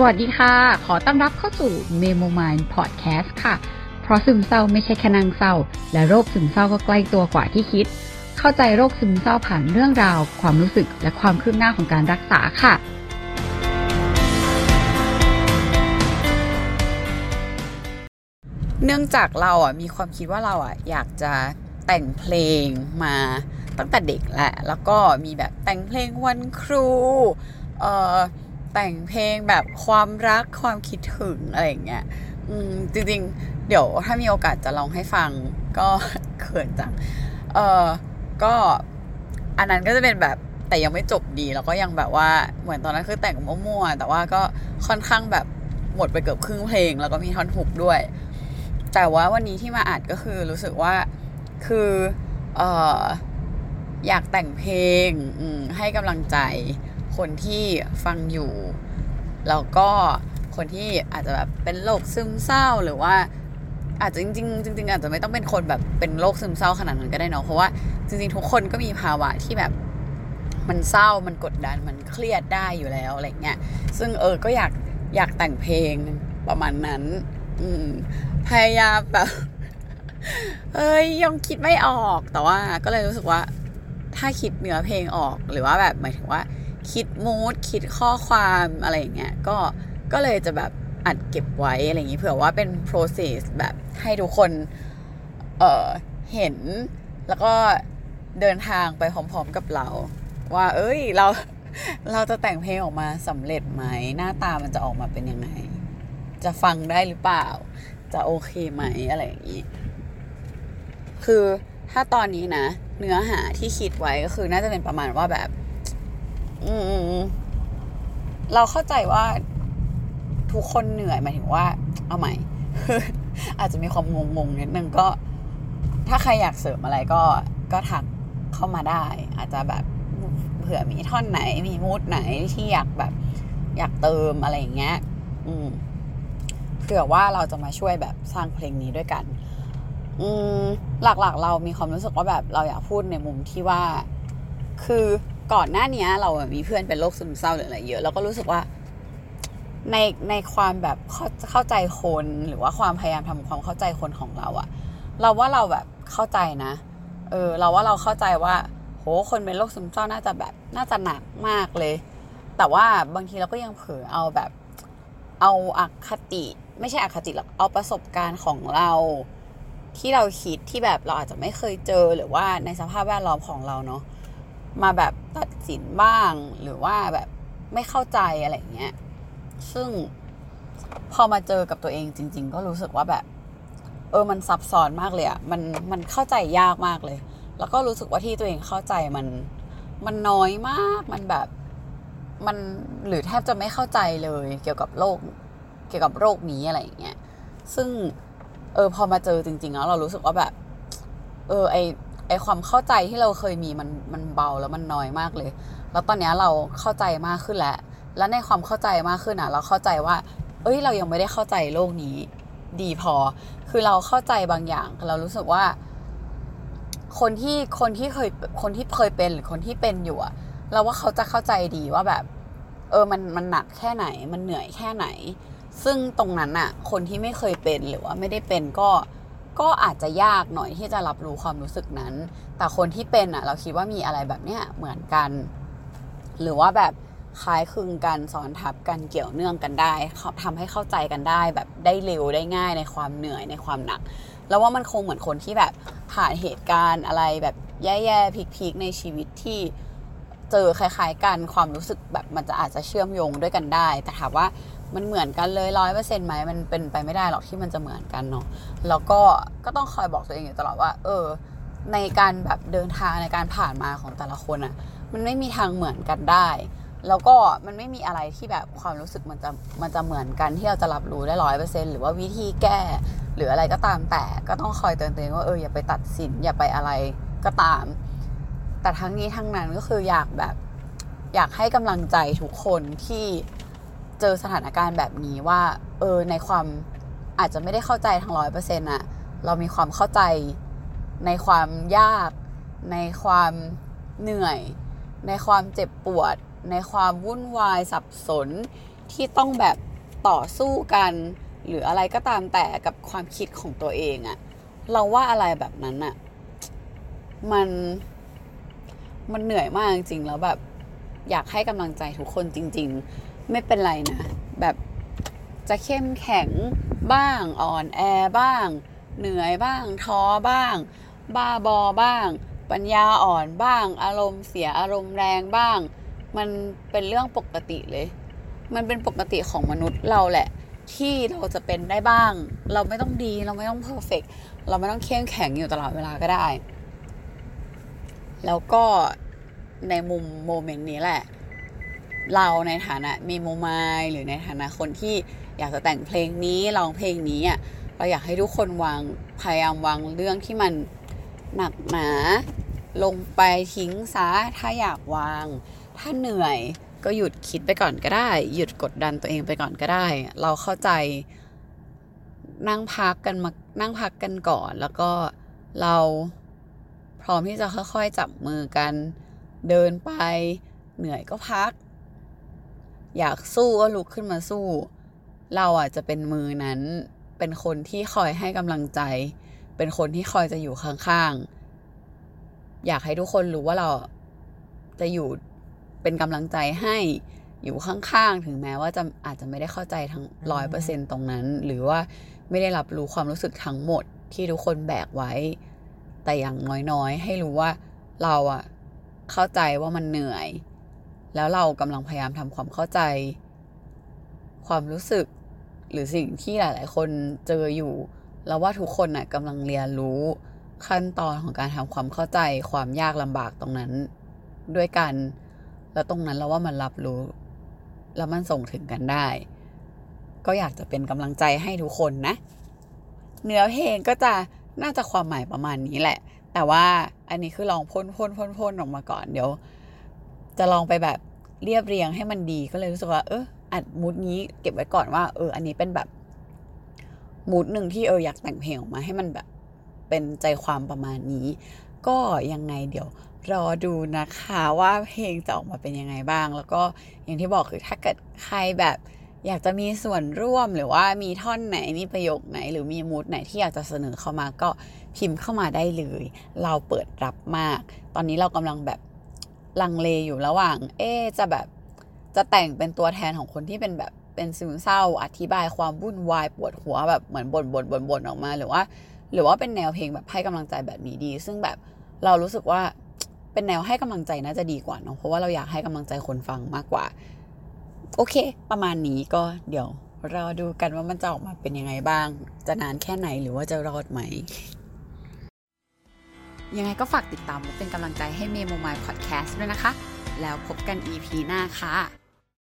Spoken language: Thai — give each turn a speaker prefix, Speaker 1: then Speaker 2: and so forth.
Speaker 1: สวัสดีค่ะ ขอต้อนรับเข้าสู่ Memo Mind Podcast ค่ะ เพราะซึมเศร้าไม่ใช่แค่นางเศร้า และโรคซึมเศร้าก็ใกล้ตัวกว่าที่คิด เข้าใจโรคซึมเศร้าผ่านเรื่องราว ความรู้สึกและความคืบหน้าของการรักษาค่ะ
Speaker 2: เนื่องจากเราอะมีความคิดว่าเราอะอยากจะแต่งเพลงมาตั้งแต่เด็กแหละ แล้วก็มีแบบแต่งเพลงวันครู เอ่อ แต่งเพลงแบบความรักความคิดถึงอะไรเงี้ยอืมจริงๆ เดี๋ยวถ้ามีโอกาสจะลองให้ฟังก็เขินจัง เออก็อันนั้นก็จะเป็นแบบแต่ยังไม่จบดีแล้วก็ยังแบบว่าเหมือนตอนนั้นคือแต่งมั่วๆแต่ว่าก็ค่อนข้างแบบหมดไปเกือบครึ่งเพลง แล้วก็มีท่อนฮุกด้วย แต่ว่าวันนี้ที่มาอัดก็คือรู้สึกว่าคือเอออยากแต่งเพลงให้กำลังใจ คนที่ฟังอยู่ แล้วก็คนที่อาจจะแบบเป็นโรคซึมเศร้าหรือว่าอาจจะจริงๆจริงๆอาจจะไม่ต้องเป็นคนแบบเป็นโรคซึมเศร้าขนาดนั้นก็ได้เนาะเพราะว่าจริงๆทุกคนก็มีภาวะที่แบบมันเศร้ามันกดดันมันเครียดได้อยู่แล้วอะไรเงี้ยซึ่งเออก็อยากอยากแต่งเพลงประมาณนั้น อืมพยายามแบบเอ้ยยังคิดไม่ออกแต่ว่าก็เลยรู้สึกว่า ถ้าคิดเนื้อเพลงออกหรือว่าแบบหมายถึงว่า คิดมูดคิดข้อความอะไรอย่างเงี้ยก็ก็เลยจะแบบอัดเก็บไว้อะไรอย่างงี้เผื่อว่าเป็น process แบบให้ทุกคนเออเห็นแล้วก็เดินทางไปพร้อมๆกับเรา ว่า เอ้ยเราเราจะแต่งเพลงออกมาสำเร็จไหมหน้าตามันจะออกมาเป็นยังไง จะฟังได้หรือเปล่า จะโอเคไหมอะไรอย่างนี้ คือถ้าตอนนี้นะ เนื้อหาที่คิดไว้ก็คือน่าจะเป็นประมาณว่าแบบ อืมเราเข้าใจว่าทุกคนเหนื่อยหมายถึงว่า เอาใหม่ อาจจะมีความงงๆนิดนึงก็ ถ้าใครอยากเสริมอะไรก็ก็ทักเข้ามาได้ อาจจะแบบเผื่อมีท่อนไหน มีมูดไหนที่อยากแบบ อยากเติมอะไรอย่างเงี้ย อืมเผื่อว่าเราจะมาช่วยแบบสร้างเพลงนี้ด้วยกัน อืมหลักๆ เรามีความรู้สึกว่าแบบเราอยากพูดในมุมที่ว่า คือ ก่อนหน้านี้เรามีเพื่อนเป็นโรคซึมเศร้าหรืออะไรเยอะเราก็รู้สึกว่า ในในความแบบเข้าเข้าใจคนหรือว่าความพยายามทำความเข้าใจคนของเราอะเราว่าเราแบบเข้าใจนะเออเราว่าเราเข้าใจว่า โหคนเป็นโรคซึมเศร้าน่าจะแบบน่าจะหนักมากเลย แต่ว่าบางทีเราก็ยังเผลอเอาแบบ เอาอคติ ไม่ใช่อคติหรอกเอาประสบการณ์ของเรา ที่เราคิดที่แบบเราอาจจะไม่เคยเจอหรือว่าในสภาพแวดล้อมของเราเนาะ มาแบบตัดสินบ้าง หรือว่าแบบไม่เข้าใจอะไรเงี้ย ซึ่งพอมาเจอกับตัวเองจริง ๆ ก็รู้สึกว่าแบบ เออมันซับซ้อนมากเลยอะมันมันเข้าใจยากมากเลย แล้วก็รู้สึกว่าที่ตัวเองเข้าใจมัน มันน้อยมากมันแบบมันหรือแทบจะไม่เข้าใจเลย เกี่ยวกับโรคเกี่ยวกับโรคนี้อะไรอย่างเงี้ยซึ่งเออพอมาเจอจริง ๆ แล้วเรารู้สึกว่าแบบ เออไอ ไอความเข้าใจที่เราเคยมีมันมันเบาแล้วมันน้อยมากเลย แล้วตอนนี้เราเข้าใจมากขึ้นแล้ว แล้วในความเข้าใจมากขึ้นอะ เราเข้าใจว่า เอ้ยเรายังไม่ได้เข้าใจโลกนี้ ดีพอ คือเราเข้าใจบางอย่าง เรารู้สึกว่า คนที่คนที่เคยคนที่เคยเป็นหรือคนที่เป็นอยู่อะเราว่าเขาจะเข้าใจดีว่าแบบ เออมันมันหนักแค่ไหน มันเหนื่อยแค่ไหน ซึ่งตรงนั้นอะคนที่ไม่เคยเป็นหรือว่าไม่ได้เป็นก็ ก็อาจจะยากหน่อยที่จะรับรู้ความรู้สึกนั้น แต่คนที่เป็นอะ เราคิดว่ามีอะไรแบบเนี้ยเหมือนกัน หรือว่าแบบคล้ายคลึงกันซ้อนทับกันเกี่ยวเนื่องกันได้ทำให้เข้าใจกันได้แบบได้เร็วได้ง่ายในความเหนื่อยในความหนัก แล้วว่ามันคงเหมือนคนที่แบบผ่านเหตุการณ์อะไรแบบแย่ๆพีคๆในชีวิตที่เจอคล้ายๆกันความรู้สึกแบบมันจะอาจจะเชื่อมโยงด้วยกันได้ แต่ถามว่า มันเหมือนกันเลยร้อยเปอร์เซ็นต์ไหมมันเป็นไปไม่ได้หรอกที่มันจะเหมือนกันเนาะแล้วก็ก็ต้องคอยบอกตัวเองอยู่ตลอดว่า เออ ในการแบบเดินทางในการผ่านมาของแต่ละคนอะ่ะ มันไม่มีทางเหมือนกันได้ แล้วก็มันไม่มีอะไรที่แบบความรู้สึกมันจะมันจะเหมือนกันที่เราจะรับรู้ได้ร้อยเปอร์เซ็นหรือว่าวิธีแก้ หรืออะไรก็ตามแต่ก็ต้องคอยเตือนตัวเองว่าเอออย่าไปตัดสินอย่าไปอะไรก็ตาม แต่ทั้งนี้ทั้งนั้นก็คืออยากแบบอยากให้กำลังใจทุกคนที่ เจอสถานการณ์แบบนี้ว่าเออในความอาจจะไม่ได้เข้าใจทั้งร้อยเปอร์เซ็นต์อะเรามีความเข้าใจในความยาก ในความเหนื่อย ในความเจ็บปวด ในความวุ่นวายสับสนที่ต้องแบบต่อสู้กัน หรืออะไรก็ตามแต่กับความคิดของตัวเองอะเราว่าอะไรแบบนั้นอะมันมันเหนื่อยมากจริงๆแล้วแบบอยากให้กำลังใจทุกคนจริง ๆ ไม่เป็นไรนะ แบบจะเข้มแข็งบ้างอ่อนแอบ้าง เหนื่อยบ้างท้อบ้าง บ้าบอบ้าง ปัญญาอ่อนบ้าง อารมณ์เสียอารมณ์แรงบ้าง มันเป็นเรื่องปกติเลย มันเป็นปกติของมนุษย์เราแหละ ที่เราจะเป็นได้บ้าง เราไม่ต้องดีเราไม่ต้องเพอร์เฟกเราไม่ต้องเข้มแข็งอยู่ตลอดเวลาก็ได้ แล้วก็ในมุมโมเมนต์นี้แหละ เราในฐานะมีโมมายหรือในฐานะคนที่อยากจะแต่งเพลงนี้ร้องเพลงนี้อะเราอยากให้ทุกคนวางพยายามวางเรื่องที่มันหนักหนาลงไปทิ้งซะถ้าอยากวาง ถ้าเหนื่อยก็หยุดคิดไปก่อนก็ได้ หยุดกดดันตัวเองไปก่อนก็ได้ เราเข้าใจนั่งพักกันมานั่งพักกันก่อน แล้วก็เราพร้อมที่จะค่อยๆจับมือกัน เดินไป เหนื่อยก็พัก อยากสู้ก็ลุกขึ้นมาสู้ เราอะจะเป็นมือนั้น เป็นคนที่คอยให้กำลังใจ เป็นคนที่คอยจะอยู่ข้างๆ อยากให้ทุกคนรู้ว่าเราจะอยู่เป็นกำลังใจให้อยู่ข้างๆ ถึงแม้ว่าจะอาจจะไม่ได้เข้าใจทั้งร้อยเปอร์เซ็นตรงนั้น หรือว่าไม่ได้รับรู้ความรู้สึกทั้งหมดที่ทุกคนแบกไว้ แต่อย่างน้อยๆ ให้รู้ว่าเราอะเข้าใจว่ามันเหนื่อย แล้วเรากำลังพยายามทำความเข้าใจ ความรู้สึกหรือสิ่งที่หลาย ๆ คนเจออยู่ แล้วว่าทุกคนน่ะกำลังเรียนรู้ขั้นตอนของการทำความเข้าใจความยากลำบากตรงนั้นด้วยกัน แล้วตรงนั้นเราว่ามันรับรู้ แล้วมันส่งถึงกันได้ ก็อยากจะเป็นกำลังใจให้ทุกคนนะ เนื้อเพลงก็จะน่าจะความหมายประมาณนี้แหละ แต่ว่าอันนี้คือลองพ่นพ่นพ่นพ่นออกมาก่อนเดี๋ยว จะลองไปแบบ เรียบเรียงให้มันดีก็เลยรู้สึกว่า เอออัดมูดนี้เก็บไว้ก่อนว่า เออ อันนี้เป็นแบบมูดหนึ่งที่เอออยากแต่งเพลงออกมาให้มันแบบเป็นใจความประมาณนี้ ก็ยังไงเดี๋ยวรอดูนะคะว่าเพลงจะออกมาเป็นยังไงบ้าง แล้วก็อย่างที่บอกคือถ้าเกิดใครแบบ อยากจะมีส่วนร่วมหรือว่ามีท่อนไหนมีประโยคไหน หรือมีมูดไหนที่อยากจะเสนอเข้ามาก็พิมพ์เข้ามาได้เลย เราเปิดรับมาก ตอนนี้เรากำลังแบบ ลังเลอยู่ระหว่าง เอ๊จะแบบจะแต่งเป็นตัวแทนของคนที่เป็นแบบเป็นซึมเศร้า อธิบายความวุ่นวายปวดหัวแบบเหมือนบ่นบ่นบ่นบ่นออกมาหรือว่า หรือว่าเป็นแนวเพลงแบบให้กำลังใจแบบนี้ดี ซึ่งแบบเรารู้สึกว่าเป็นแนวให้กำลังใจน่าจะดีกว่าเนาะเพราะว่าเราอยากให้กำลังใจคนฟังมากกว่า โอเค ประมาณนี้ก็เดี๋ยวรอดูกันว่ามันจะออกมาเป็นยังไงบ้าง จะนานแค่ไหนหรือว่าจะรอดไหม ยังไงก็ฝากติดตามและเป็นกำลังใจให้เมโมมายพอดแคสต์ด้วยนะคะ แล้วพบกัน EP หน้าค่ะ